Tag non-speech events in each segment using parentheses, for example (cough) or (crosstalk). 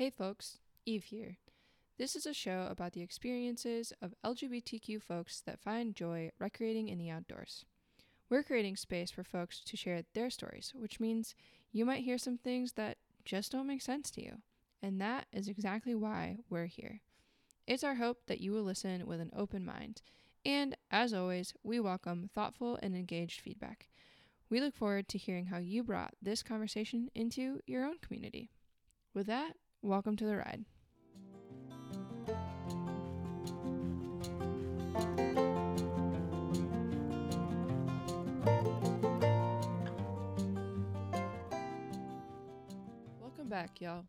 Hey folks, Eve here. This is a show about the experiences of LGBTQ folks that find joy recreating in the outdoors. We're creating space for folks to share their stories, which means you might hear some things that just don't make sense to you. And that is exactly why we're here. It's our hope that you will listen with an open mind. And as always, we welcome thoughtful and engaged feedback. We look forward to hearing how you brought this conversation into your own community. With that, welcome to the ride. Welcome back, y'all.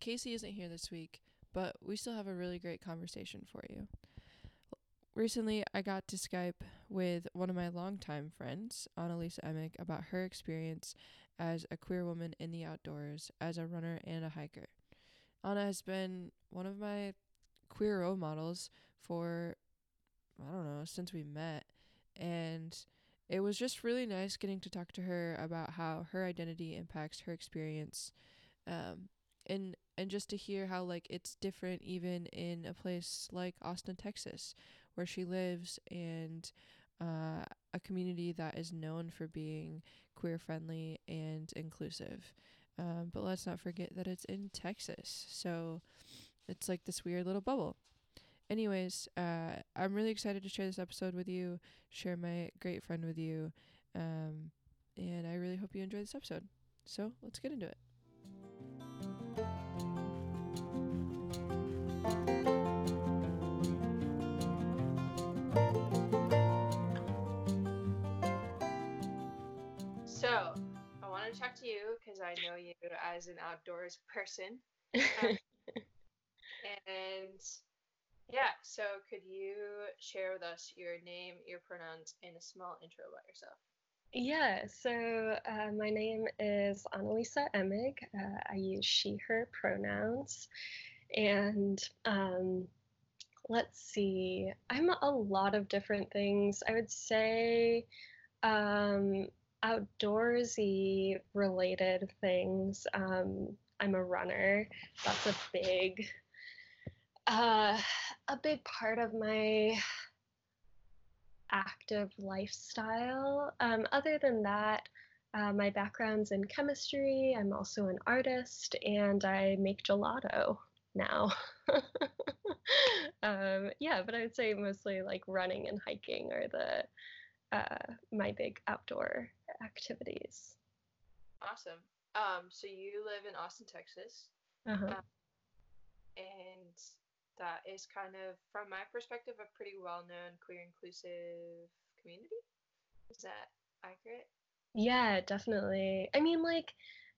Casey isn't here this week, but we still have a really great conversation for you. Recently, I got to Skype with one of my longtime friends, Anne-lise Emig, about her experience as a queer woman in the outdoors, as a runner and a hiker. Anna has been one of my queer role models for, I don't know, since we met. And it was just really nice getting to talk to her about how her identity impacts her experience. Um, and and just to hear how like it's different even in a place like Austin, Texas, where she lives and uh, a community that is known for being queer friendly and inclusive. Um, but let's not forget that it's in Texas, so it's like this weird little bubble. Anyways, uh, I'm really excited to share this episode with you, share my great friend with you, um, and I really hope you enjoy this episode. So let's get into it. So, I want to talk to you because I know you as an outdoors person. Um, (laughs) and yeah, so could you share with us your name, your pronouns, and a small intro about yourself? Yeah, so uh, my name is Anne-lise Emig. Uh, I use she, her pronouns. And um, let's see, I'm a lot of different things. I would say um, outdoorsy related things. Um, I'm a runner. That's a big, uh, a big part of my active lifestyle. Um, other than that, uh, my background's in chemistry. I'm also an artist, and I make gelato now. (laughs) um, yeah, but I would say mostly like running and hiking are the uh, my big outdoor activities. Awesome. Um, so you live in Austin, Texas. Uh-huh. Um, and that is kind of, from my perspective, a pretty well known queer inclusive community. Is that accurate? Yeah, definitely. I mean, like,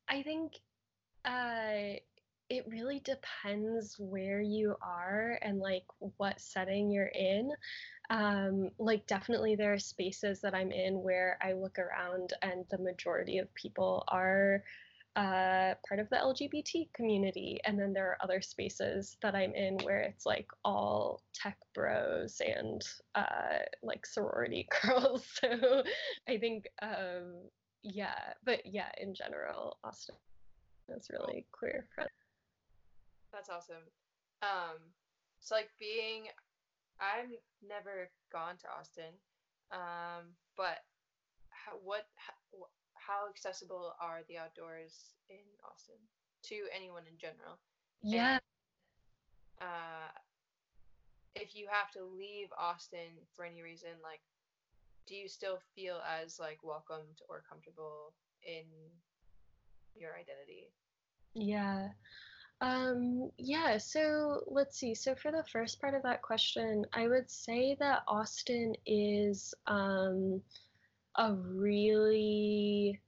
I think uh, it really depends where you are and like what setting you're in. Um, like, definitely, there are spaces that I'm in where I look around and the majority of people are uh, part of the LGBT community. And then there are other spaces that I'm in where it's like all tech bros and uh, like sorority (laughs) girls. So I think, um, yeah, but yeah, in general, Austin is really queer friendly. That's awesome. Um, so like being, I've never gone to Austin, um, but how, what, how, how accessible are the outdoors in Austin to anyone in general? Yeah. And, uh, if you have to leave Austin for any reason, like, do you still feel as like welcomed or comfortable in your identity? Yeah. Um, yeah, so let's see. So for the first part of that question, I would say that Austin is um, a really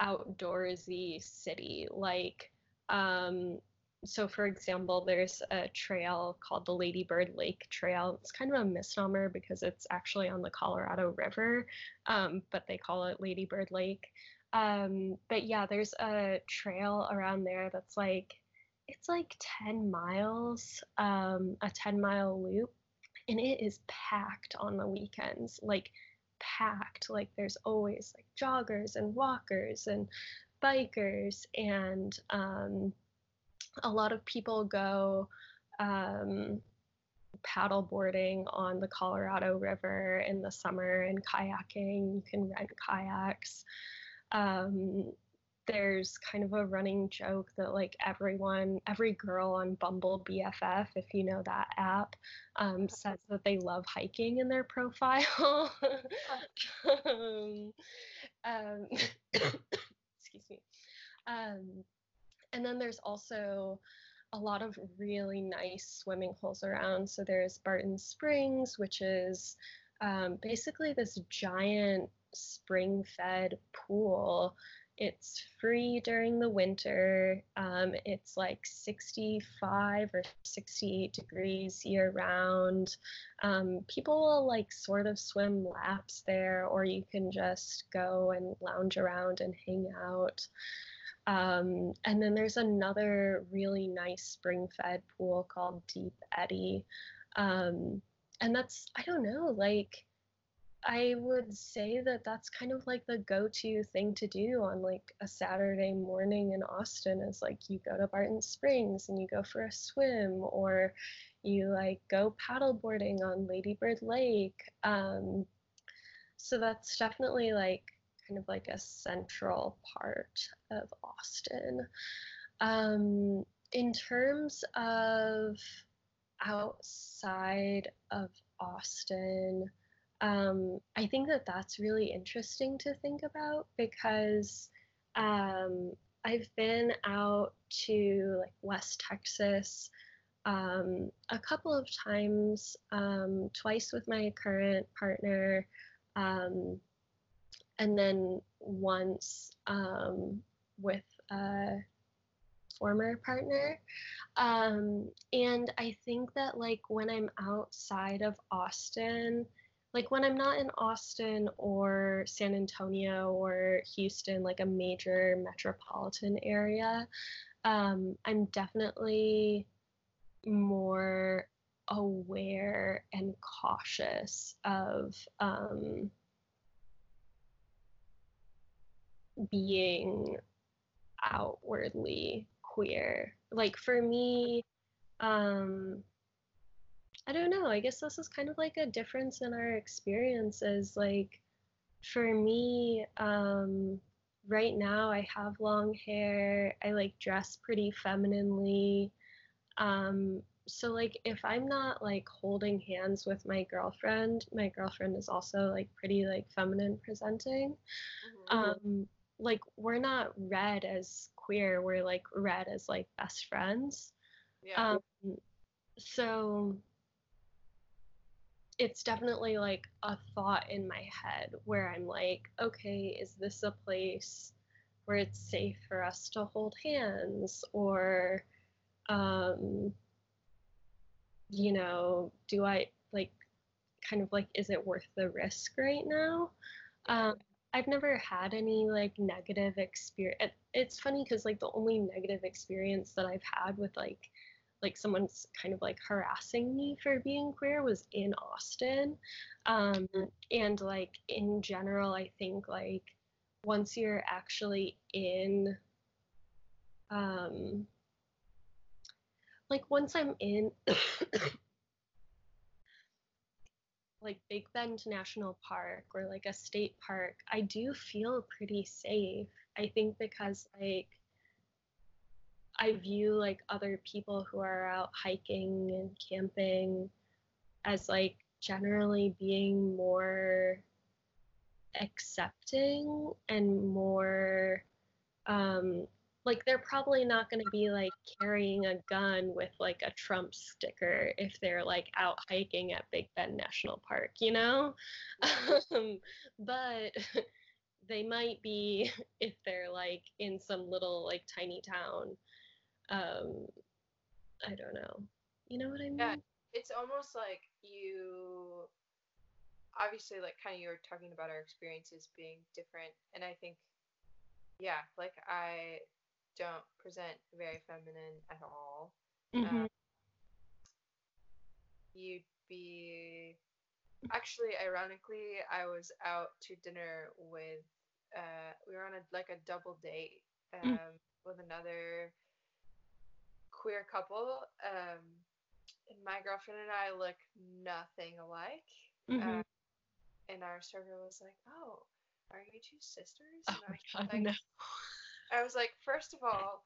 outdoorsy city. Like, um, so for example, there's a trail called the Lady Bird Lake Trail. It's kind of a misnomer because it's actually on the Colorado River, um, but they call it Lady Bird Lake. Um, but yeah, there's a trail around there that's like, it's like 10 miles, um, a 10 mile loop, and it is packed on the weekends. Like, packed. Like, there's always like joggers and walkers and bikers and, um, a lot of people go um, paddleboarding on the Colorado River in the summer and kayaking. You can rent kayaks. Um, there's kind of a running joke that like everyone, every girl on Bumble BFF, if you know that app, um, says that they love hiking in their (laughs) profile. um, um (coughs) excuse me. Um, and then there's also a lot of really nice swimming holes around. So there's Barton Springs, which is um, basically this giant spring fed pool. It's free during the winter. Um, it's like 65 or 68 degrees year round. Um, people will like sort of swim laps there, or you can just go and lounge around and hang out. Um, and then there's another really nice spring fed pool called Deep Eddy. Um, and that's, I don't know, like, I would say that that's kind of like the go to thing to do on like a Saturday morning in Austin is like you go to Barton Springs and you go for a swim or you like go paddleboarding on Lady Bird Lake. Um, so that's definitely like kind of like a central part of Austin. Um, in terms of outside of Austin, um, I think that that's really interesting to think about because um, I've been out to like West Texas um, a couple of times, um, twice with my current partner, um, and then once um, with a former partner. And I think that like when I'm outside of Austin, like when I'm not in Austin or San Antonio or Houston, like a major metropolitan area, um, I'm definitely more aware and cautious of um, being outwardly queer. Like for me, um, I don't know. I guess this is kind of like a difference in our experiences. Like for me, um, right now I have long hair. I like dress pretty femininely. Um, so like if I'm not like holding hands with my girlfriend, my girlfriend is also like pretty like feminine presenting. Mm-hmm. Um, like we're not read as queer we're like read as like best friends yeah um, so it's definitely like a thought in my head where i'm like okay is this a place where it's safe for us to hold hands or um you know do i like kind of like is it worth the risk right now um I've never had any like negative experience. It's funny because like the only negative experience that I've had with like like someone's kind of like harassing me for being queer was in Austin. Um, and like in general, I think like once you're actually in, um, like once I'm in (coughs) like Big Bend National Park or like a state park, I do feel pretty safe. I think because like I view like other people who are out hiking and camping as like generally being more accepting and more um like they're probably not going to be like carrying a gun with like a Trump sticker if they're like out hiking at Big Bend National Park, you know? um, but (laughs) they might be (laughs) if they're like in some little like tiny town. Um, I don't know. You know what I mean? Yeah, it's almost like you obviously like kind of you were talking about our experiences being different and I think yeah, like I don't present very feminine at all. Mm-hmm. Um, you'd be actually, ironically, I was out to dinner with. Uh, we were on a like a double date mm. um, mm. with another queer couple. Um, and my girlfriend and I look nothing alike. Mhm. Uh, and our server was like, "Oh, are you two sisters?" oh And I my was god, like, no. I was like, first of all,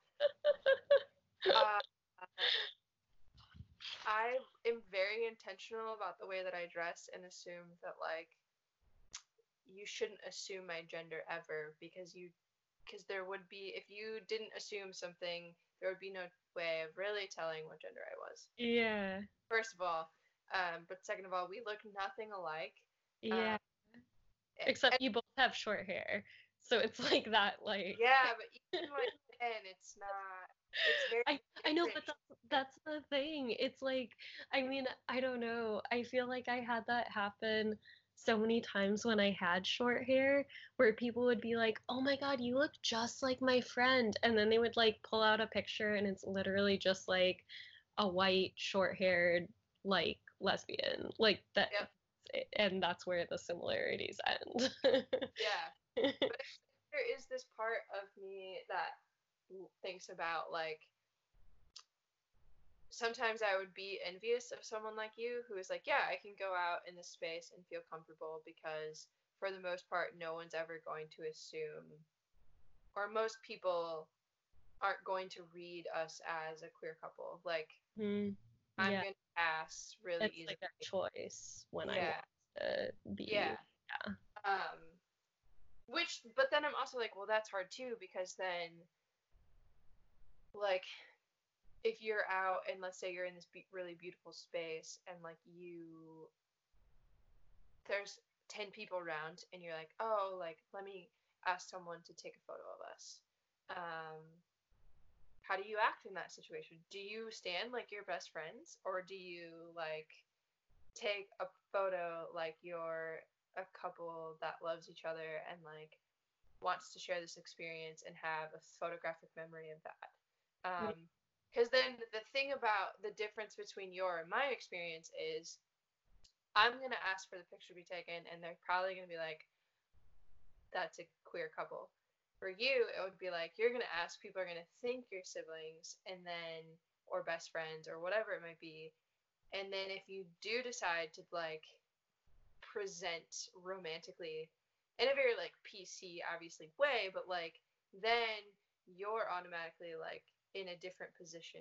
uh, (laughs) I am very intentional about the way that I dress and assume that like you shouldn't assume my gender ever because you because there would be if you didn't assume something there would be no way of really telling what gender I was. yeah. First of all, um, but second of all, we look nothing alike. Yeah. A- Except you both have short hair. So it's (laughs) like that like yeah, but even when and it's not. It's very. I I know, but that's that's the thing. It's like I mean, I don't know. I feel like I had that happen so many times when I had short hair where people would be like, "Oh my god, you look just like my friend." And then they would like pull out a picture and it's literally just like a white short-haired like lesbian. Like that Yep. and that's where the similarities end. yeah. (laughs) but there is this part of me that thinks about like sometimes I would be envious of someone like you who is like, yeah, I can go out in this space and feel comfortable because for the most part, no one's ever going to assume, or most people aren't going to read us as a queer couple. Like, Mm, I'm going to pass really it's easily. like a choice when I yeah. want to be Yeah. yeah. Um, which, but then I'm also like, well, that's hard too because then, like, if you're out and let's say you're in this be- really beautiful space and like you, there's ten people around and you're like, oh, like let me ask someone to take a photo of us. Um, how do you act in that situation? Do you stand like your best friends or do you like take a photo like you're a couple that loves each other and like wants to share this experience and have a photographic memory of that. Um, because then the thing about the difference between your and my experience is I'm gonna ask for the picture to be taken and they're probably gonna be like, that's a queer couple. For you, it would be like you're gonna ask people are gonna think you're siblings and then or best friends or whatever it might be. And then if you do decide to like present romantically in a very like PC obviously way, but like then you're automatically like in a different position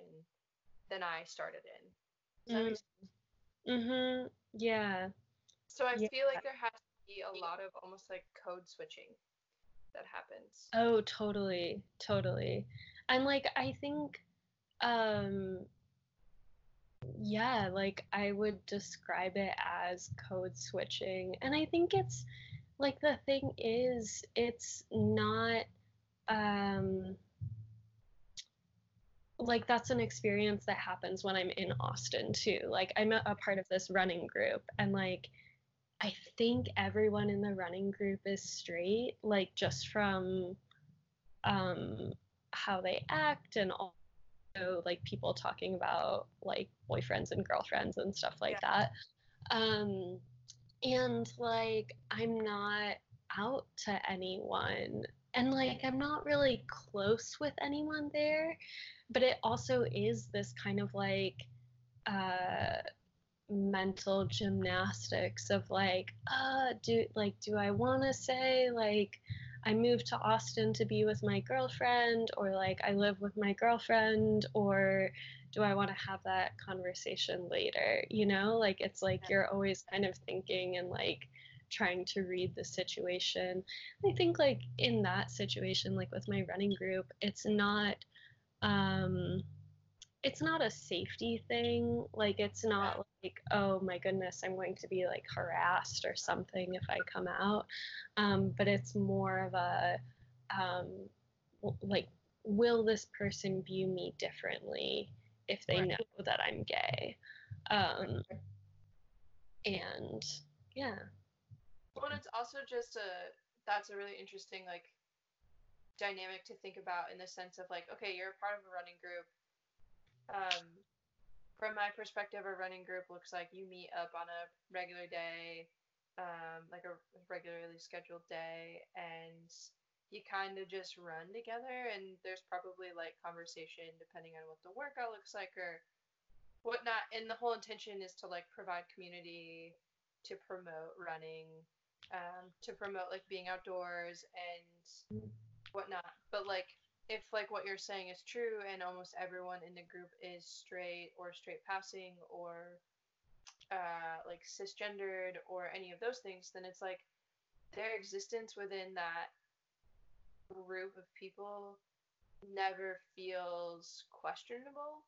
than I started in. Does that make sense? Mhm. Yeah. So I Yeah. feel like there has to be a lot of almost like code switching that happens. Oh, totally. Totally. And like I think um yeah, like I would describe it as code switching. And I think it's like the thing is it's not um like that's an experience that happens when I'm in Austin too. Like I'm a, a part of this running group and like I think everyone in the running group is straight, like just from um how they act and also like people talking about like boyfriends and girlfriends and stuff like that. Um and like I'm not out to anyone and like I'm not really close with anyone there but it also is this kind of like uh mental gymnastics of like uh do like do I want to say like I moved to Austin to be with my girlfriend or like I live with my girlfriend or do I want to have that conversation later? You know like it's like you're always kind of thinking and like trying to read the situation. I think like in that situation like with my running group it's not um it's not a safety thing. Like it's not like oh my goodness i'm going to be like harassed or something if i come out. Um, but it's more of a um, like will this person view me differently if they know that i'm gay? Um, and yeah Well, and it's also just a that's a really interesting like dynamic to think about in the sense of like, okay, you're a part of a running group. Um, from my perspective, a running group looks like you meet up on a regular day, um, like a regularly scheduled day, and you kind of just run together and there's probably like conversation depending on what the workout looks like or whatnot. And the whole intention is to like provide community to promote running um, to promote like being outdoors and whatnot but like if like what you're saying is true and almost everyone in the group is straight or straight passing or uh, like cisgendered or any of those things then it's like their existence within that group of people never feels questionable.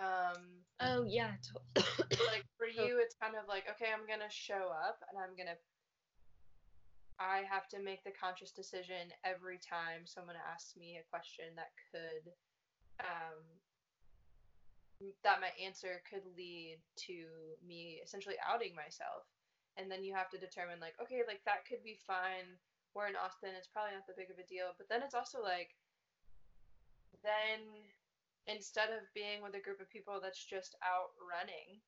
Um, oh yeah. like for (coughs) you, it's kind of like okay, I'm gonna show up and I'm gonna. I have to make the conscious decision every time someone asks me a question that could, um, that my answer could lead to me essentially outing myself, and then you have to determine like okay, like that could be fine. We're in Austin, it's probably not that big of a deal. But then it's also like, then instead of being with a group of people that's just out running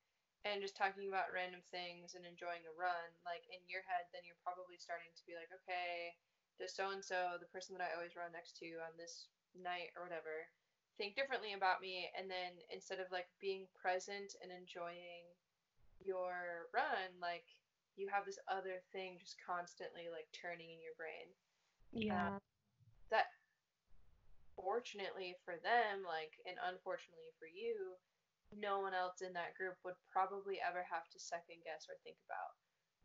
and just talking about random things and enjoying a run, like in your head, then you're probably starting to be like, okay, does so and so, the person that I always run next to on this night or whatever, think differently about me? And then instead of like being present and enjoying your run, like you have this other thing just constantly like turning in your brain. Yeah. Um, that fortunately for them, like, and unfortunately for you, no one else in that group would probably ever have to second guess or think about.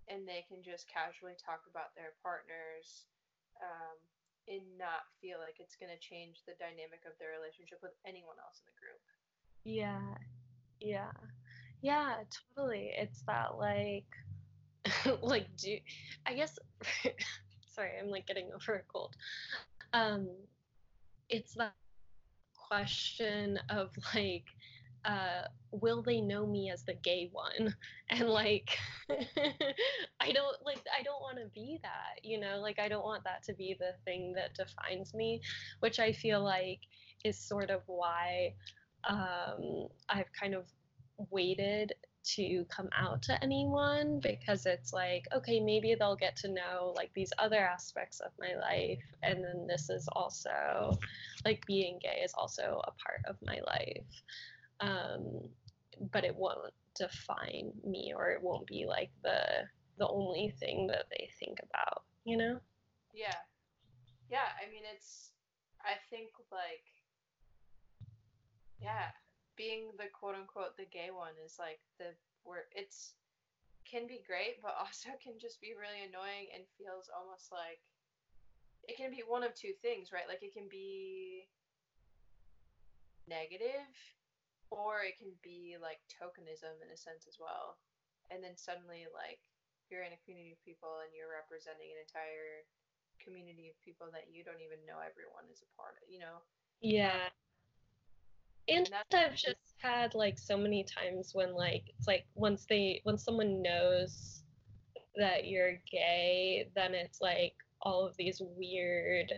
And they can just casually talk about their partners um, and not feel like it's going to change the dynamic of their relationship with anyone else in the group. Yeah. Yeah. Yeah, totally. It's that like (laughs) like do I guess (laughs) sorry, I'm like getting over a cold. Um it's that question of like uh will they know me as the gay one? (laughs) And like (laughs) i don't like i don't want to be that you know? Like i don't want that to be the thing that defines me which i feel like is sort of why um i've kind of waited to come out to anyone because it's like okay maybe they'll get to know like these other aspects of my life and then this is also like being gay is also a part of my life um, but it won't define me or it won't be like the the only thing that they think about you know? Yeah. Yeah i mean it's i think like yeah being the quote unquote the gay one is like the where it's can be great but (laughs) also can just be really annoying and feels almost like it can be one of two things right? Like it can be negative or it can be like tokenism in a sense as well. And then suddenly like you're in a community of people and you're representing an entire community of people that you don't even know everyone is a part of you know? Yeah. And I've just had like so many times when like it's like once they once someone knows that you're gay, then it's like all of these weird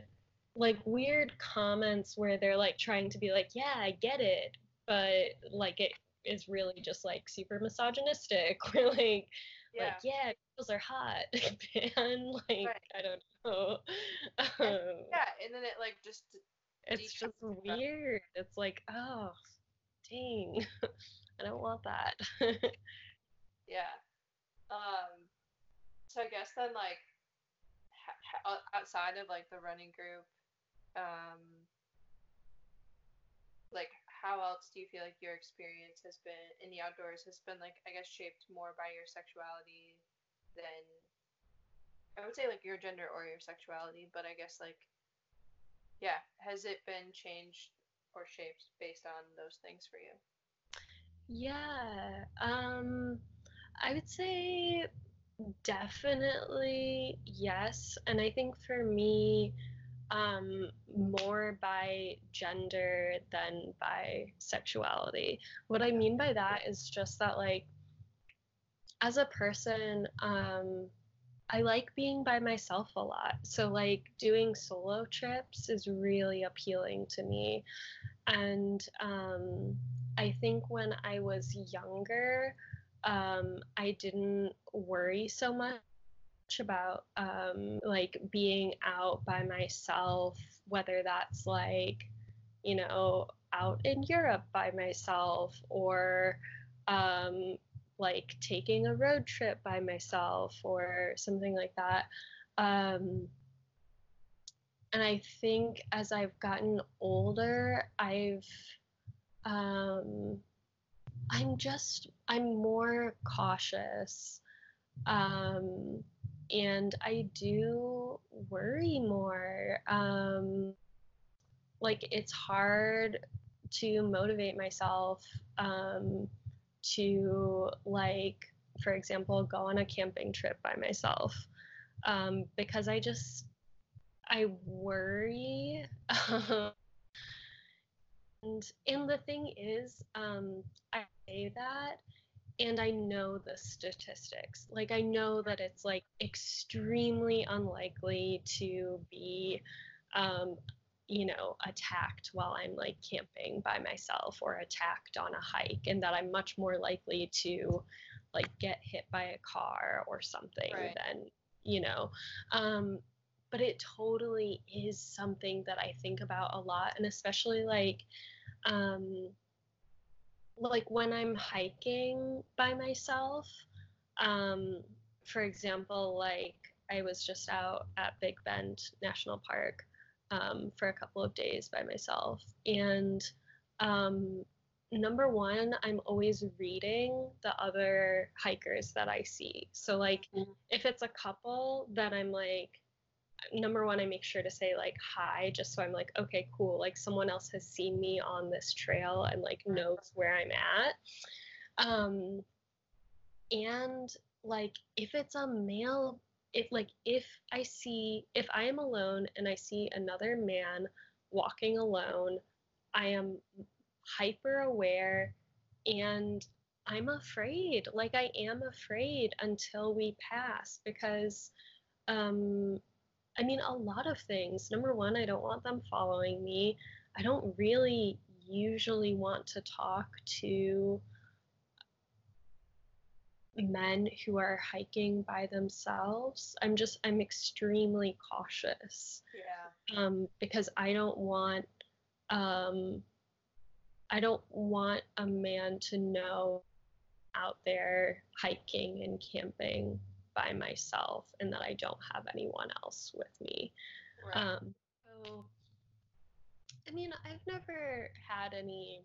like weird comments where they're like trying to be like, yeah, I get it, but like it is really just like super misogynistic. (laughs) We're like yeah. like yeah, girls are hot, (laughs) and like right. I don't know. (laughs) Um, yeah, and then it like just it's just weird. It's like, oh, dang, I don't want that. yeah. Um. So I guess then, like, ha- outside of like the running group, um, like, how else do you feel like your experience has been in the outdoors has been like, I guess, shaped more by your sexuality than I would say like your gender or your sexuality, but I guess like yeah, has it been changed or shaped based on those things for you? Yeah, um, I would say definitely yes. And I think for me, um, more by gender than by sexuality. What I mean by that is just that, like, as a person, um, I like being by myself a lot. So, like, doing solo trips is really appealing to me. And um, I think when I was younger, um, I didn't worry so much about um, like being out by myself, whether that's like, you know, out in Europe by myself or um, like taking a road trip by myself or something like that. Um, and I think as I've gotten older, I've um, I'm just I'm more cautious. Um, and I do worry more. Um, like it's hard to motivate myself um, to like, for example, go on a camping trip by myself um, because I just I worry. and and the thing is, um, I say that and I know the statistics. Like I know that it's like extremely unlikely to be um, you know, attacked while I'm like camping by myself or attacked on a hike and that I'm much more likely to like get hit by a car or something right. than, you know. Um but it totally is something that I think about a lot and especially like um like when I'm hiking by myself, um, for example, like I was just out at Big Bend National Park um, for a couple of days by myself. And um, number one, I'm always reading the other hikers that I see. So, like, mm-hmm. if it's a couple that I'm like, number one, I make sure to say like hi, just so I'm like, okay, cool. Like someone else has seen me on this trail and like knows where I'm at. Um, and like if it's a male, if like if I see if I am alone and I see another man walking alone, I am hyper aware and I'm afraid. Like I am afraid until we pass because um I mean, a lot of things. Number one, I don't want them following me. I don't really usually want to talk to men who are hiking by themselves. I'm just, I'm extremely cautious. Yeah. Um, because I don't want, um, I don't want a man to know out there hiking and camping by myself and that I don't have anyone else with me. Right. Um, so, I mean, I've never had any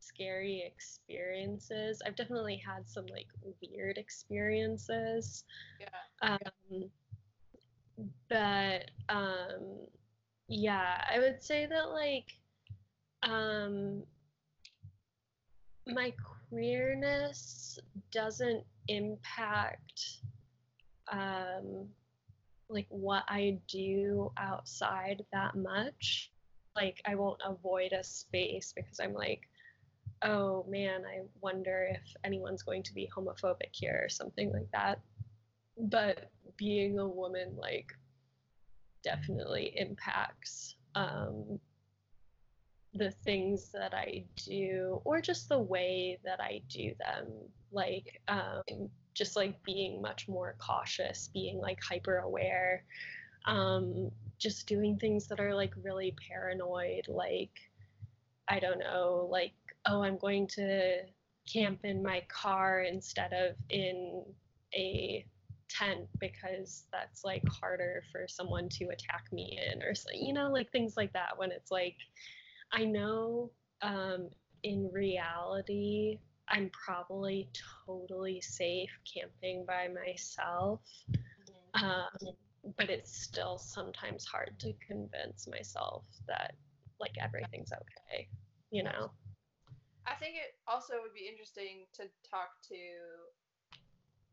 scary experiences. I've definitely had some like weird experiences. Yeah. Um, but um, yeah, I would say that like um, my queerness doesn't impact um, like what I do outside that much. Like I won't avoid a space because I'm like, oh man, I wonder if anyone's going to be homophobic here or something like that. But being a woman like definitely impacts um, the things that I do or just the way that I do them. Like um, just like being much more cautious, being like hyper aware, um, just doing things that are like really paranoid, like, I don't know, like, oh, I'm going to camp in my car instead of in a tent because that's like harder for someone to attack me in or you know like things like that when it's like i know um in reality I'm probably totally safe camping by myself. Mm-hmm. Um, but it's still sometimes hard to convince myself that like everything's okay, you know. I think it also would be interesting to talk to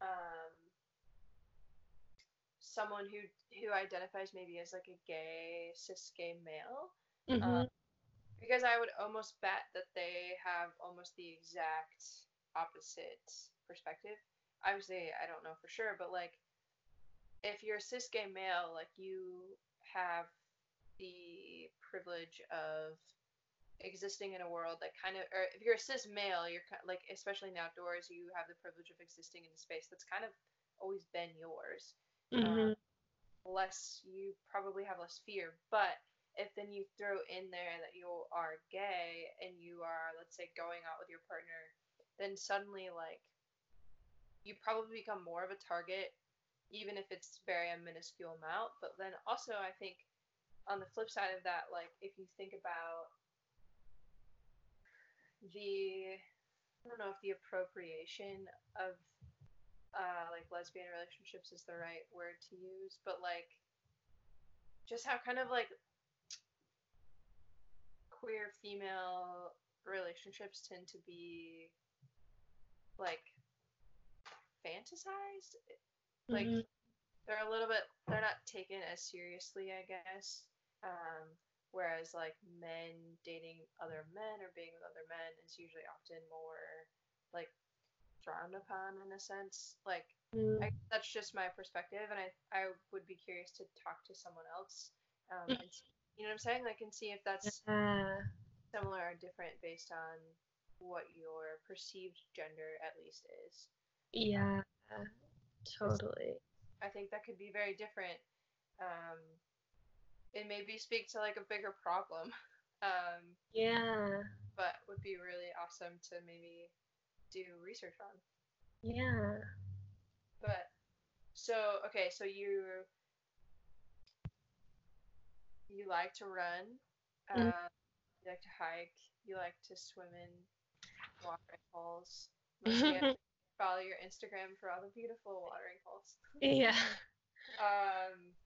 um, someone who who identifies maybe as like a gay cis gay male. Mm-hmm. Um, because I would almost bet that they have almost the exact opposite perspective. Obviously, I don't know for sure, but like if you're a cis gay male, like you have the privilege of existing in a world that kind of, or if you're a cis male, you're kind of, like, especially in outdoors, you have the privilege of existing in a space that's kind of always been yours. Mhm. less you probably have less fear. But if then you throw in there that you are gay and you are, let's say, going out with your partner, then suddenly like you probably become more of a target, even if it's very a minuscule amount. But then also, I think on the flip side of that, like if you think about the I don't know if the appropriation of uh, like lesbian relationships is the right word to use, but like just how kind of like queer female relationships tend to be like fantasized. Like Mhm. they're a little bit they're not taken as seriously, I guess. Um, whereas like men dating other men or being with other men is usually often more like frowned upon in a sense. Like Mhm. I, that's just my perspective, and I I would be curious to talk to someone else, um, and s- you know what I'm saying, like and see if that's Yeah. similar or different based on what your perceived gender at least is. Yeah, Totally. I think that could be very different. Um, it maybe speak to like a bigger problem, (laughs) um, Yeah. but would be really awesome to maybe do research on. Yeah. But so okay, so you you like to run, uh, you like to hike, you like to swim in watering holes. (laughs) Follow your Instagram for all the beautiful watering holes. yeah. (laughs) Um,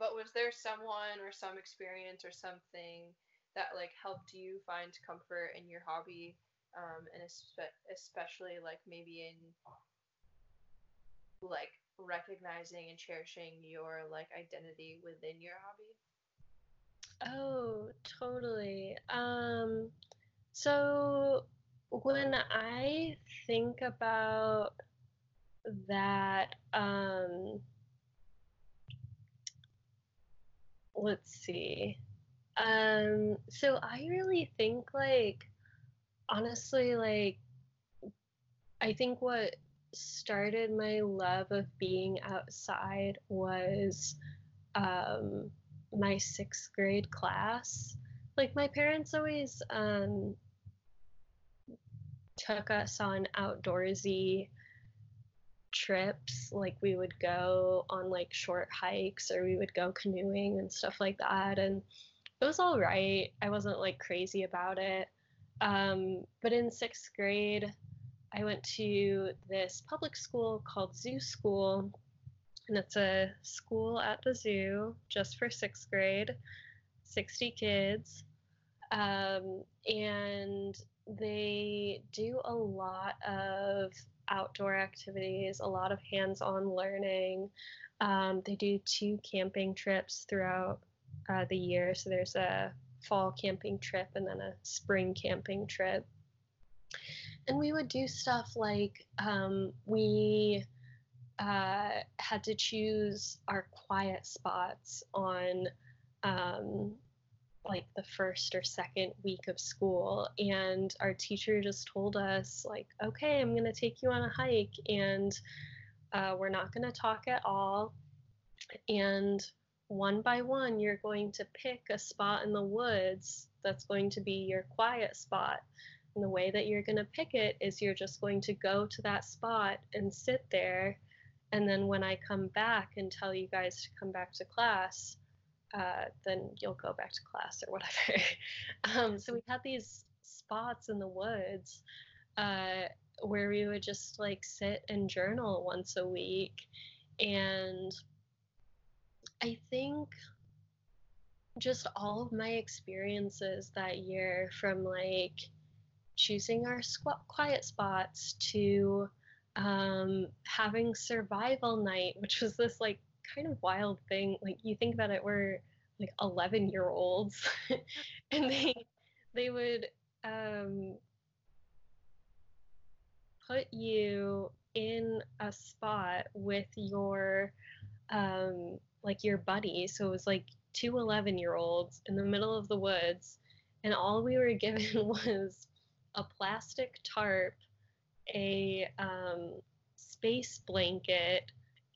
but was there someone or some experience or something that like helped you find comfort in your hobby, um, and espe- especially like maybe in like recognizing and cherishing your like identity within your hobby? Oh, totally. Um, so when I think about that, um, let's see. Um, so I really think like honestly like I think what started my love of being outside was um my sixth grade class. Like my parents always um took us on outdoorsy trips. Like we would go on like short hikes or we would go canoeing and stuff like that. And it was all right. I wasn't like crazy about it. Um, but in sixth grade, I went to this public school called Zoo School, and it's a school at the zoo just for sixth grade, 60 kids. Um, and they do a lot of outdoor activities, a lot of hands on learning. Um, they do two camping trips throughout uh, the year. So there's a fall camping trip and then a spring camping trip. And we would do stuff like um, we uh, had to choose our quiet spots on um, like the first or second week of school. And our teacher just told us like okay i'm going to take you on a hike and uh, we're not going to talk at all. And one by one you're going to pick a spot in the woods that's going to be your quiet spot. And the way that you're going to pick it is you're just going to go to that spot and sit there and then when i come back and tell you guys to come back to class uh, then you'll go back to class or whatever. (laughs) um, so we had these spots in the woods uh, where we would just like sit and journal once a week. And I think just all of my experiences that year from like choosing our squ- quiet spots to um, having survival night, which was this like kind of wild thing. Like you think about it, we're like 11 year olds, (laughs) and they they would um, put you in a spot with your um, like your buddy. So it was like two 11 year olds in the middle of the woods, and all we were (laughs) given was a plastic tarp, a um, space blanket,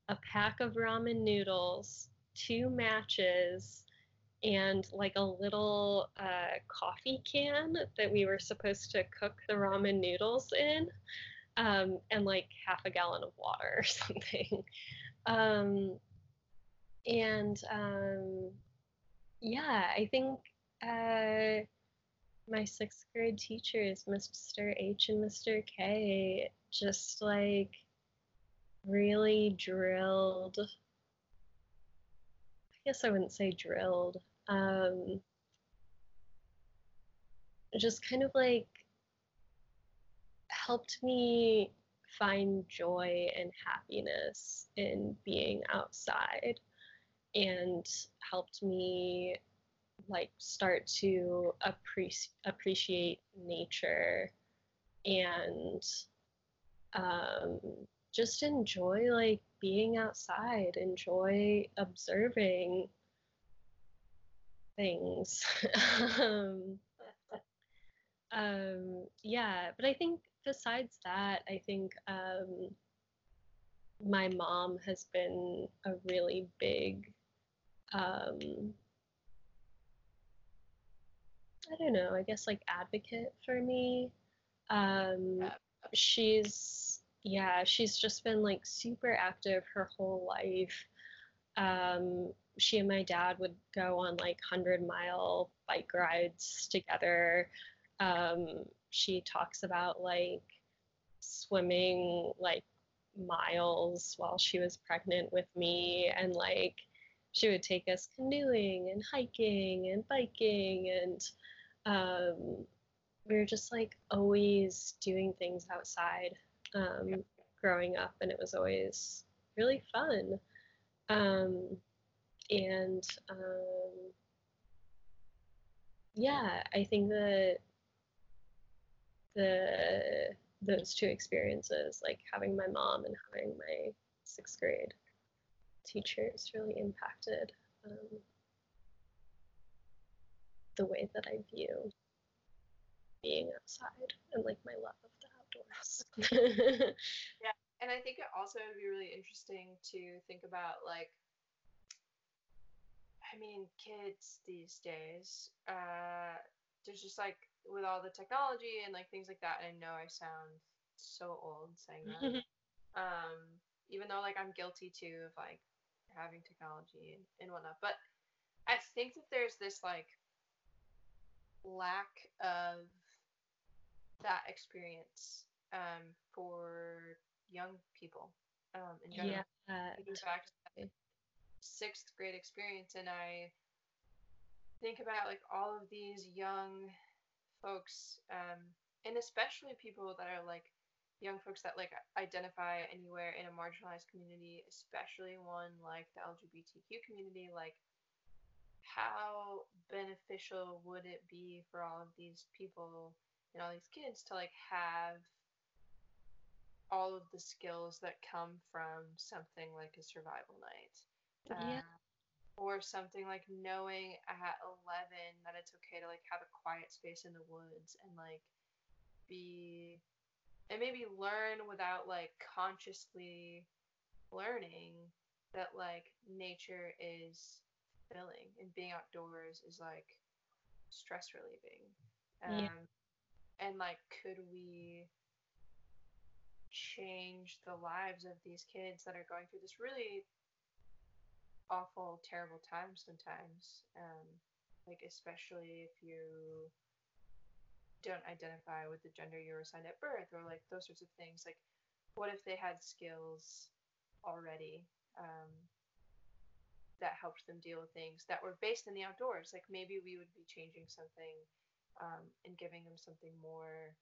a pack of ramen noodles, two matches, and like a little uh, coffee can that we were supposed to cook the ramen noodles in, um, and like half a gallon of water or (laughs) something. Um, and um, yeah, I think uh, my sixth grade teachers, Mr. H and Mr. K, just like really drilled. I guess I wouldn't say drilled. Um, just kind of like helped me find joy and happiness in being outside and helped me like start to appreciate appreciate nature and um, just enjoy like being outside enjoy observing things. (laughs) Um, um, yeah but i think besides that i think um, my mom has been a really big um, I don't know, I guess like advocate for me. Um, she's, yeah, she's just been like super active her whole life. Um, she and my dad would go on like 100 mile bike rides together. Um, she talks about like swimming like miles while she was pregnant with me and like she would take us canoeing and hiking and biking and um, we were just like always doing things outside um, yeah. growing up and it was always really fun um, and um, yeah i think that the those two experiences like having my mom and having my sixth grade teachers really impacted um, the way that I view being outside and like my love of the outdoors. (laughs) yeah, and I think it also would be really interesting to think about like I mean, kids these days, uh, there's just like with all the technology and like things like that. I know I sound so old saying that. (laughs) um, even though like I'm guilty too of like having technology and, and whatnot. But I think that there's this like lack of that experience um, for young people um, in general. Yeah, back to sixth grade experience, and I think about like all of these young folks, um, and especially people that are like young folks that like identify anywhere in a marginalized community, especially one like the LGBTQ community, like how beneficial would it be for all of these people and all these kids to like have all of the skills that come from something like a survival night yeah. Uh, or something like knowing at 11 that it's okay to like have a quiet space in the woods and like be and maybe learn without like consciously learning that like nature is fulfilling and being outdoors is like stress relieving. Um, yeah. And like, could we change the lives of these kids that are going through this really awful, terrible time sometimes? Um, like, especially if you don't identify with the gender you were assigned at birth or like those sorts of things. Like, what if they had skills already? Um, that helped them deal with things that were based in the outdoors. Like maybe we would be changing something um, and giving them something more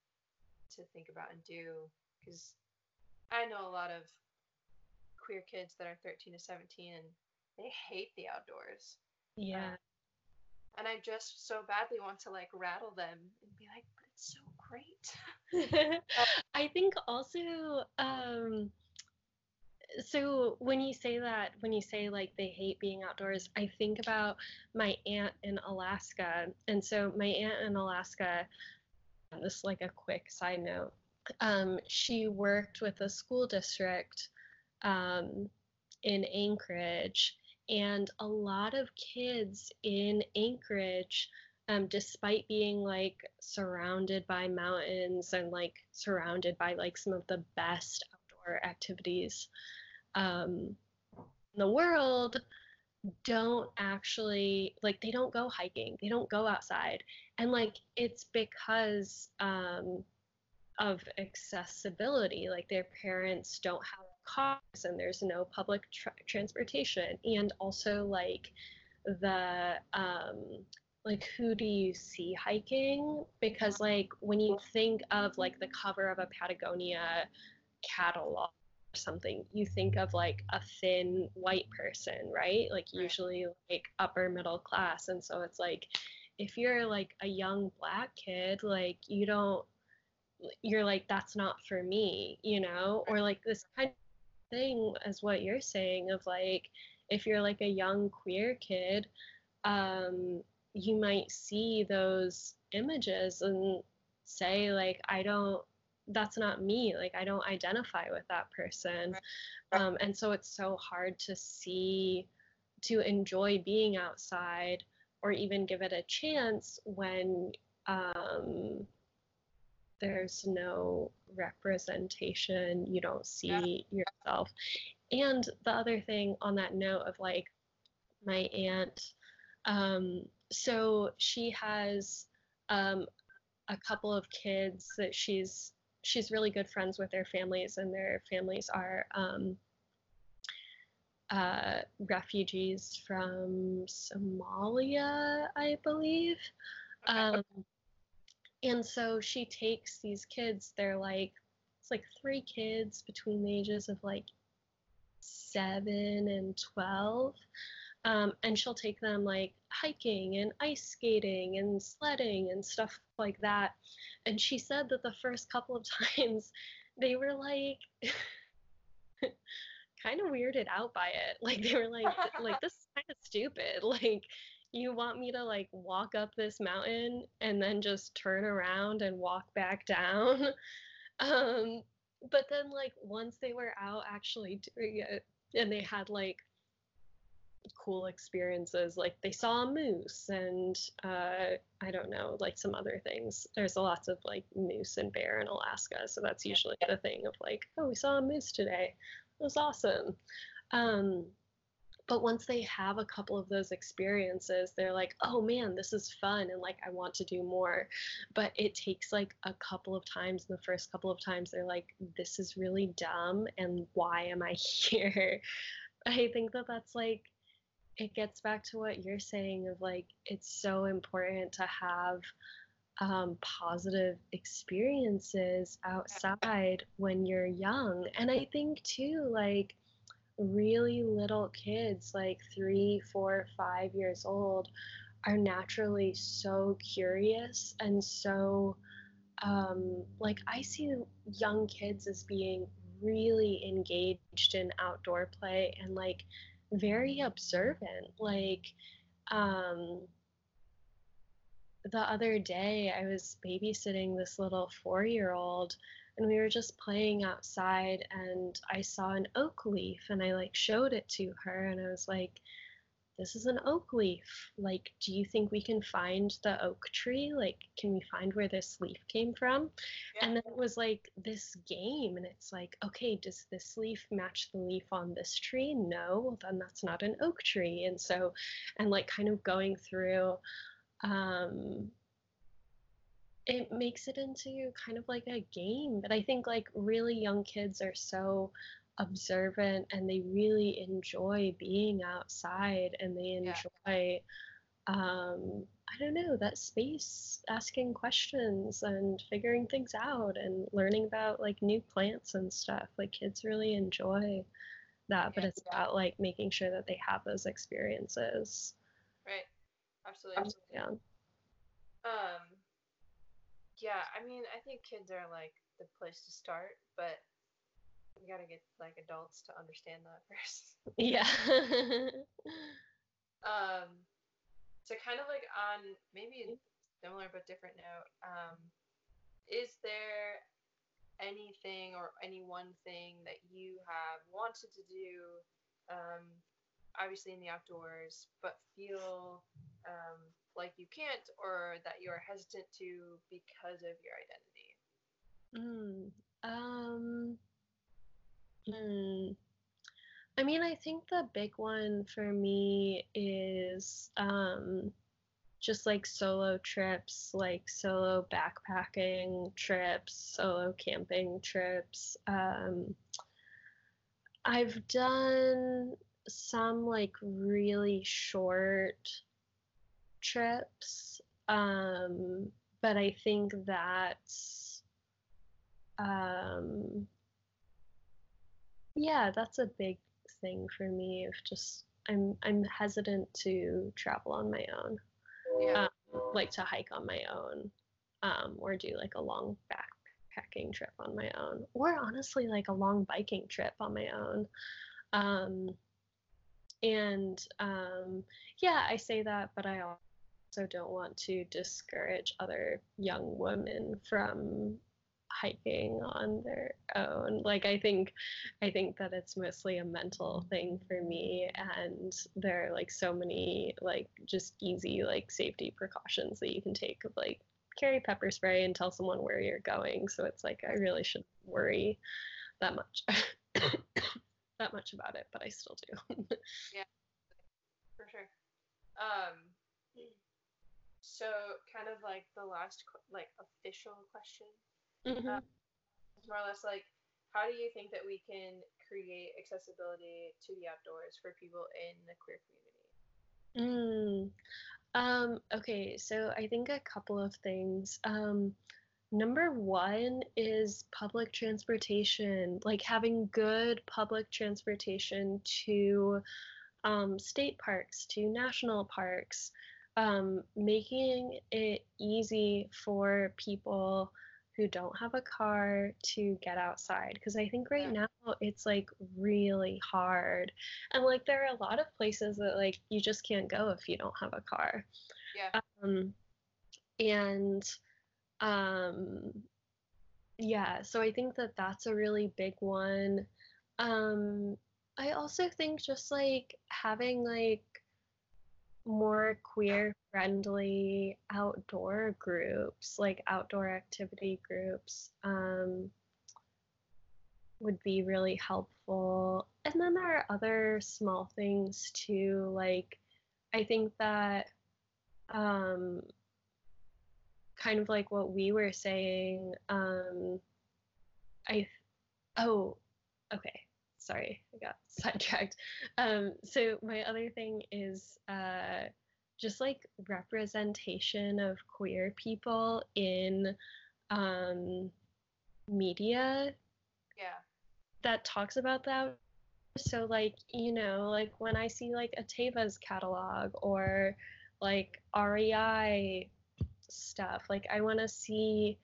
to think about and do. Because I know a lot of queer kids that are 13 to 17 and they hate the outdoors. Yeah. Um, and I just so badly want to like rattle them and be like, but it's so great. (laughs) (laughs) I think also, um, so when you say that when you say like they hate being outdoors i think about my aunt in alaska. And so my aunt in alaska this is like a quick side note um, she worked with a school district um, in Anchorage, and a lot of kids in Anchorage, um, despite being like surrounded by mountains and like surrounded by like some of the best outdoor activities um, in the world, don't actually like they don't go hiking they don't go outside. And like it's because um of accessibility like their parents don't have cars and there's no public tra- transportation. And also like the um like who do you see hiking? Because like when you think of like the cover of a patagonia catalog something, you think of like a thin white person, right? Like right. usually like upper middle class. And so it's like if you're like a young black kid, like you don't you're like that's not for me, you know? Or like this kind of thing as what you're saying of like if you're like a young queer kid, um you might see those images and say like I don't that's not me like i don't identify with that person. Um, and so it's so hard to see to enjoy being outside or even give it a chance when um, there's no representation you don't see yeah. yourself. And the other thing on that note of like my aunt um, so she has um, a couple of kids that she's she's really good friends with their families, and their families are um, uh, refugees from Somalia, I believe. Um, and so she takes these kids, they're like, it's like three kids between the ages of like seven and 12. Um, and she'll take them like hiking and ice skating and sledding and stuff like that. And she said that the first couple of (laughs) times they were like (laughs) kind of weirded out by it. Like they were like like this is kind of stupid. (laughs) Like you want me to like walk up this mountain and then just turn around and walk back down. Um but then like once they were out actually doing it and they had like cool experiences like they saw a moose and uh, i don't know like some other things. There's a lots of like moose and bear in alaska so that's usually the thing of like oh we saw a moose today. It was awesome. Um, but once they have a couple of those experiences they're like oh man this is fun and like i want to do more. But it takes like a couple of times the first couple of times they're like this is really dumb and why am i (laughs) here? I think that that's like it gets back to what you're saying of like it's so important to have um, positive experiences outside when you're young. And i think too like really little kids like three four five years old are naturally so curious and so um, like i see young kids as being really engaged in outdoor play and like very observant. Like, um, the other day I was babysitting this little four year old and we were just playing outside and I saw an oak leaf and I like showed it to her and I was like, this is an oak leaf. Like, do you think we can find the oak tree? Like, can we find where this leaf came from? Yeah. And then it was like this game, and it's like, okay, does this leaf match the leaf on this tree? No, well, then that's not an oak tree. And so, and like kind of going through, um, it makes it into kind of like a game. But I think like really young kids are so observant and they really enjoy being outside and they enjoy yeah. um i don't know that space asking questions and figuring things out and learning about like new plants and stuff. Like kids really enjoy that but it's yeah. about like making sure that they have those experiences. Right. Absolutely. Yeah. Um yeah i mean i think kids are like the place to start but we gotta get like adults to understand that (laughs) first. Yeah. (laughs) um, so kind of like on maybe a similar but different note, um, is there anything or any one thing that you have wanted to do um, obviously in the outdoors, but feel um, like you can't or that you are hesitant to because of your identity? Mm, um, hmm. I mean, I think the big one for me is um, just like solo trips, like solo backpacking trips, solo camping trips. Um, I've done some like really short trips, um, but I think that's um, yeah, that's a big thing for me. Of just I'm I'm hesitant to travel on my own, Yeah. um, like to hike on my own, um, or do like a long backpacking trip on my own, or honestly like a long biking trip on my own. Um, and um, yeah, I say that, but I also don't want to discourage other young women from hiking on their own. Like I think I think that it's mostly a mental thing for me and there are like so many like just easy like safety precautions that you can take of like carry pepper spray and tell someone where you're going. So it's like I really shouldn't worry that much (coughs) that much about it, but I still do. Yeah. For sure. Um, so kind of like the last like official question Mhm. is more or less like, how do you think that we can create accessibility to the outdoors for people in the queer community? Mm. Um, okay, so I think a couple of things. Um, number one is public transportation, like having good public transportation to um, state parks, to national parks, um, making it easy for people who don't have a car to get outside. Because I think right Yeah. now it's like really hard. And like there are a lot of places that like you just can't go if you don't have a car. Yeah. Um, and um, yeah, so I think that that's a really big one. Um, I also think just like having like more queer friendly outdoor groups, like outdoor activity groups, um, would be really helpful. And then there are other small things too, like I think that um, kind of like what we were saying, um, I oh, okay. Sorry, I got (laughs) sidetracked. Um, so my other thing is uh, just like representation of queer people in um, media Yeah. that talks about that. So like, you know, like when I see like a Teva's catalog or like REI stuff, like I want to see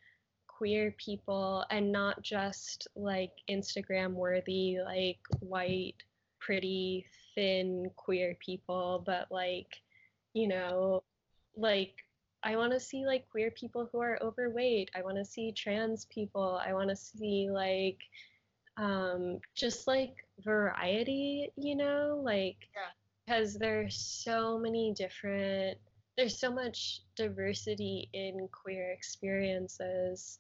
queer people and not just like Instagram worthy, like white, pretty, thin queer people, but like, you know, like I want to see like queer people who are overweight. I want to see trans people. I want to see like um just like variety, you know, like Yeah. because there's so many different there's so much diversity in queer experiences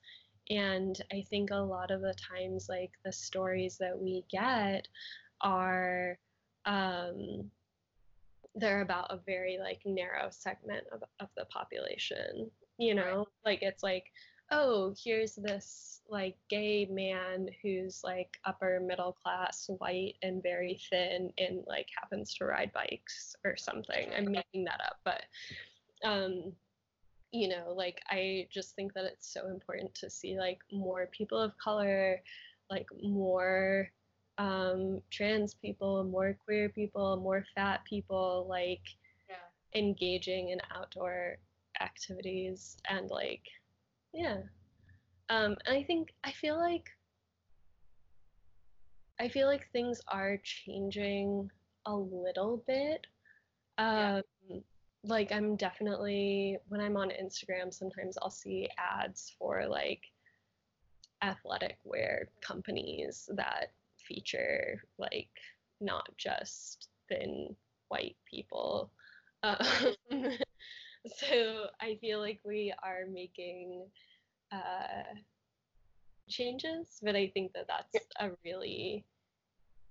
and i think a lot of the times like the stories that we get are um they're about a very like narrow segment of, of the population you Right. know like it's like oh here's this like gay man who's like upper middle class white and very thin and like happens to ride bikes or something i'm making that up but um you know like i just think that it's so important to see like more people of color like more um trans people more queer people more fat people like Yeah. engaging in outdoor activities and like yeah um and i think i feel like i feel like things are changing a little bit um Yeah. like i'm definitely when i'm on instagram sometimes i'll see ads for like athletic wear companies that feature like not just thin white people. (laughs) Um, (laughs) so I feel like we are making uh, changes, but I think that that's a really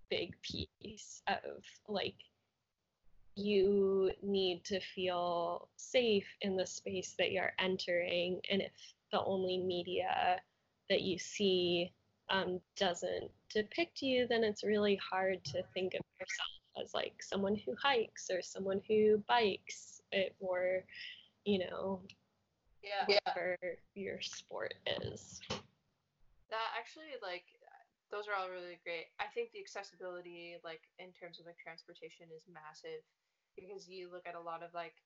big piece of like you need to feel safe in the space that you're entering and if the only media that you see um, doesn't depict you then it's really hard to think of yourself as like someone who hikes or someone who bikes it, or you know Yeah. whatever your sport is That actually like those are all really great. I think the accessibility like in terms of like transportation is massive because you look at a lot of like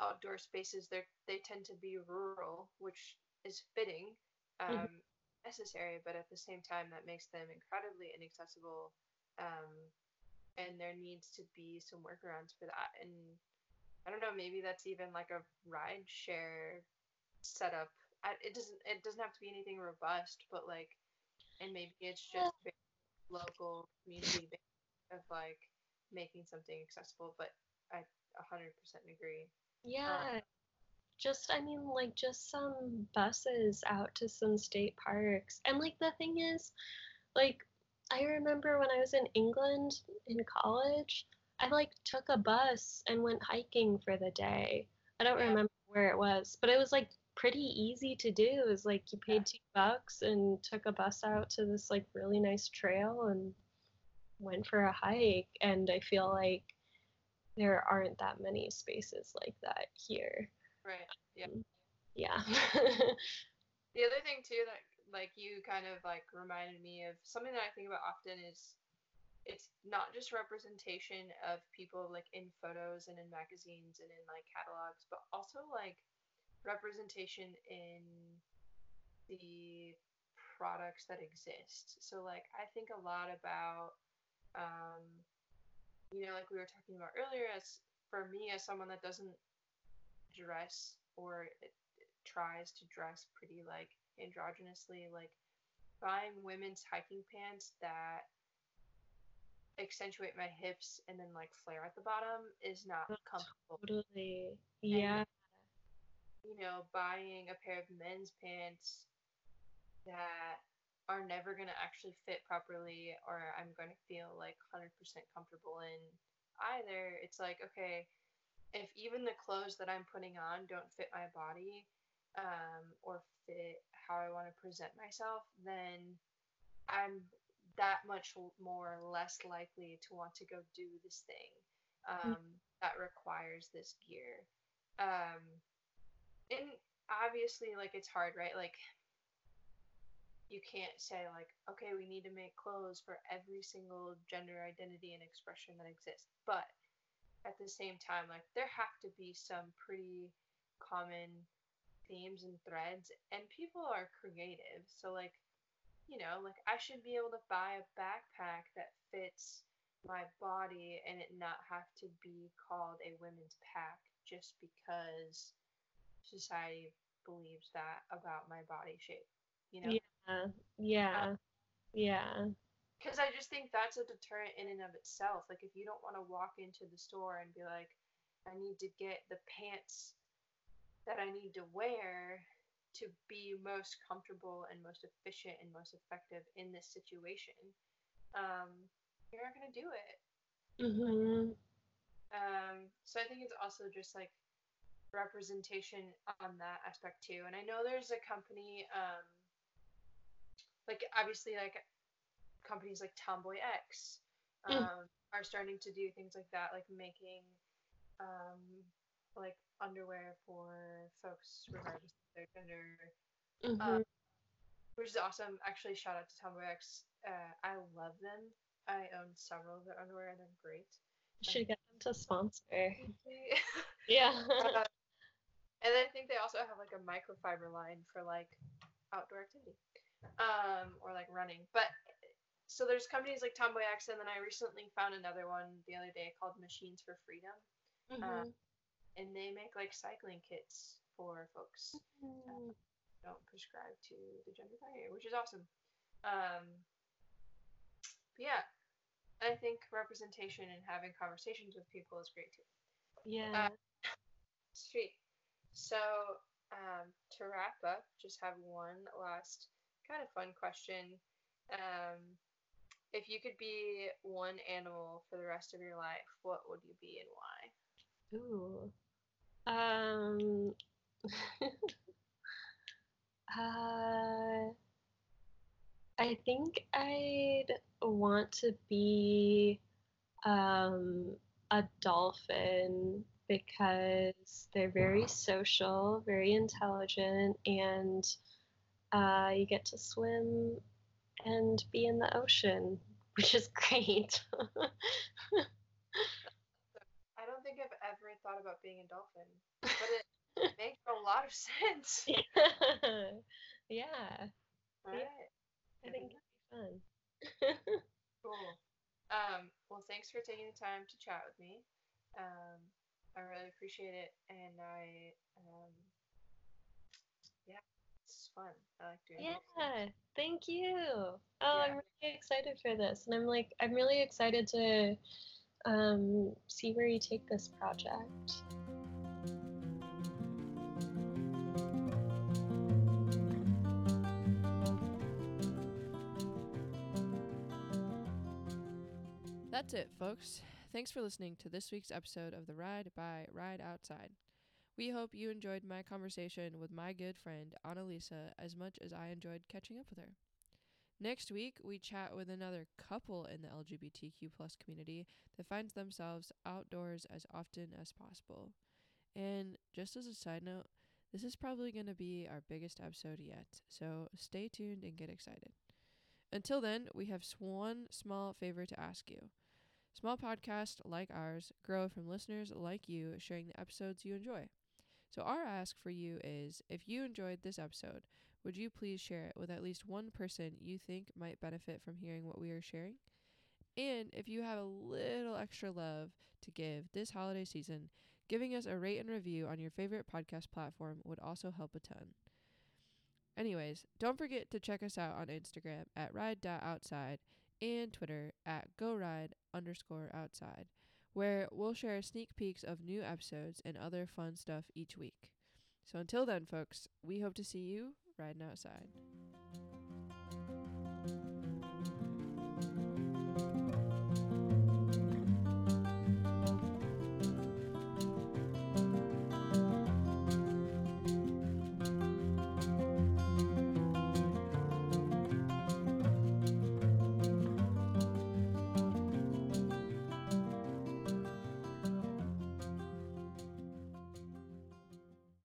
outdoor spaces they they tend to be rural, which is fitting, um, Mhm. necessary, but at the same time that makes them incredibly inaccessible. Um, and there needs to be some workarounds for that. And I don't know, maybe that's even like a ride share setup. I, it doesn't it doesn't have to be anything robust, but like, and maybe it's just local community of like making something accessible. But I 100% agree. Yeah. Um, just, I mean, like, just some buses out to some state parks. And, like, the thing is, like, I remember when I was in England in college, I, like, took a bus and went hiking for the day. I don't Yeah. remember where it was, but it was, like, pretty easy to do. It was, like, you paid two bucks and took a bus out to this, like, really nice trail and went for a hike. And I feel like there aren't that many spaces like that here. Right. Yeah. Um, yeah. (laughs) The other thing too that like you kind of like reminded me of something that I think about often is it's not just representation of people like in photos and in magazines and in like catalogs, but also like representation in the products that exist. So like I think a lot about um you know like we were talking about earlier as for me as someone that doesn't dress or tries to dress pretty like androgynously like buying women's hiking pants that accentuate my hips and then like flare at the bottom is not comfortable totally. Yeah. you know buying a pair of men's pants that are never going to actually fit properly or i'm going to feel like 100% comfortable in either it's like okay if even the clothes that i'm putting on don't fit my body um, or fit how I want to present myself, then I'm that much more less likely to want to go do this thing um, that requires this gear. Um, and obviously, like it's hard, right? Like you can't say like, okay, we need to make clothes for every single gender identity and expression that exists, but at the same time, like there have to be some pretty common themes and threads and people are creative so like you know like i should be able to buy a backpack that fits my body and it not have to be called a women's pack just because society believes that about my body shape you know Yeah. Yeah. Um, yeah. because i just think that's a deterrent in and of itself like if you don't want to walk into the store and be like i need to get the pants that I need to wear to be most comfortable and most efficient and most effective in this situation, um, you're not gonna do it. Mhm. Um, so I think it's also just like representation on that aspect too. And I know there's a company, um, like obviously like companies like TomboyX Mm. um, are starting to do things like that, like making um, like underwear for folks regardless their gender, Mhm. which is awesome. Actually, shout out to TomboyX. Uh, I love them. I own several of their underwear and they're great. You should get them to sponsor. (laughs) uh, Yeah. and I think they also have like a microfiber line for like outdoor activity, um, or like running. But so there's companies like Tomboy X, and then I recently found another one the other day called Machines for Freedom, Mhm. And they make like cycling kits for folks Mhm. don't prescribe to the gender binary, which is awesome. Um, yeah, I think representation and having conversations with people is great too. Yeah. (laughs) Sweet. So, um, to wrap up, just have one last kind of fun question. Um, if you could be one animal for the rest of your life, what would you be and why? Ooh. Um. (laughs) uh, I think I'd want to be um, a dolphin because they're very social, very intelligent, and uh, you get to swim and be in the ocean, (laughs) which is great. (laughs) I don't think I've ever thought about being a dolphin, but it (laughs) makes a lot of sense. (laughs) yeah, All Yeah. right. I think it'd be fun. Cool. Um, well, thanks for taking the time to chat with me. Um, I really appreciate it, and I, um, yeah, it's fun. I like doing it. Yeah, thank you. Oh, Yeah. I'm really excited for this. And I'm like, I'm really excited to um, see where you take this project. That's it, folks. Thanks for listening to this week's episode of the Ride by Ride Outside. We hope you enjoyed my conversation with my good friend Anne-lise as much as I enjoyed catching up with her. Next week, we chat with another couple in the LGBTQ plus community that finds themselves outdoors as often as possible. And just as a side note, this is probably going to be our biggest episode yet, so stay tuned and get excited. Until then, we have one small favor to ask you. Small podcasts like ours grow from listeners like you sharing the episodes you enjoy. So, our ask for you is if you enjoyed this episode, would you please share it with at least one person you think might benefit from hearing what we are sharing? And if you have a little extra love to give this holiday season, giving us a rate and review on your favorite podcast platform would also help a ton. Anyways, don't forget to check us out on Instagram at ride.outside and Twitter at GoRide underscore outside, where we'll share sneak peeks of new episodes and other fun stuff each week. So until then, folks, we hope to see you riding outside.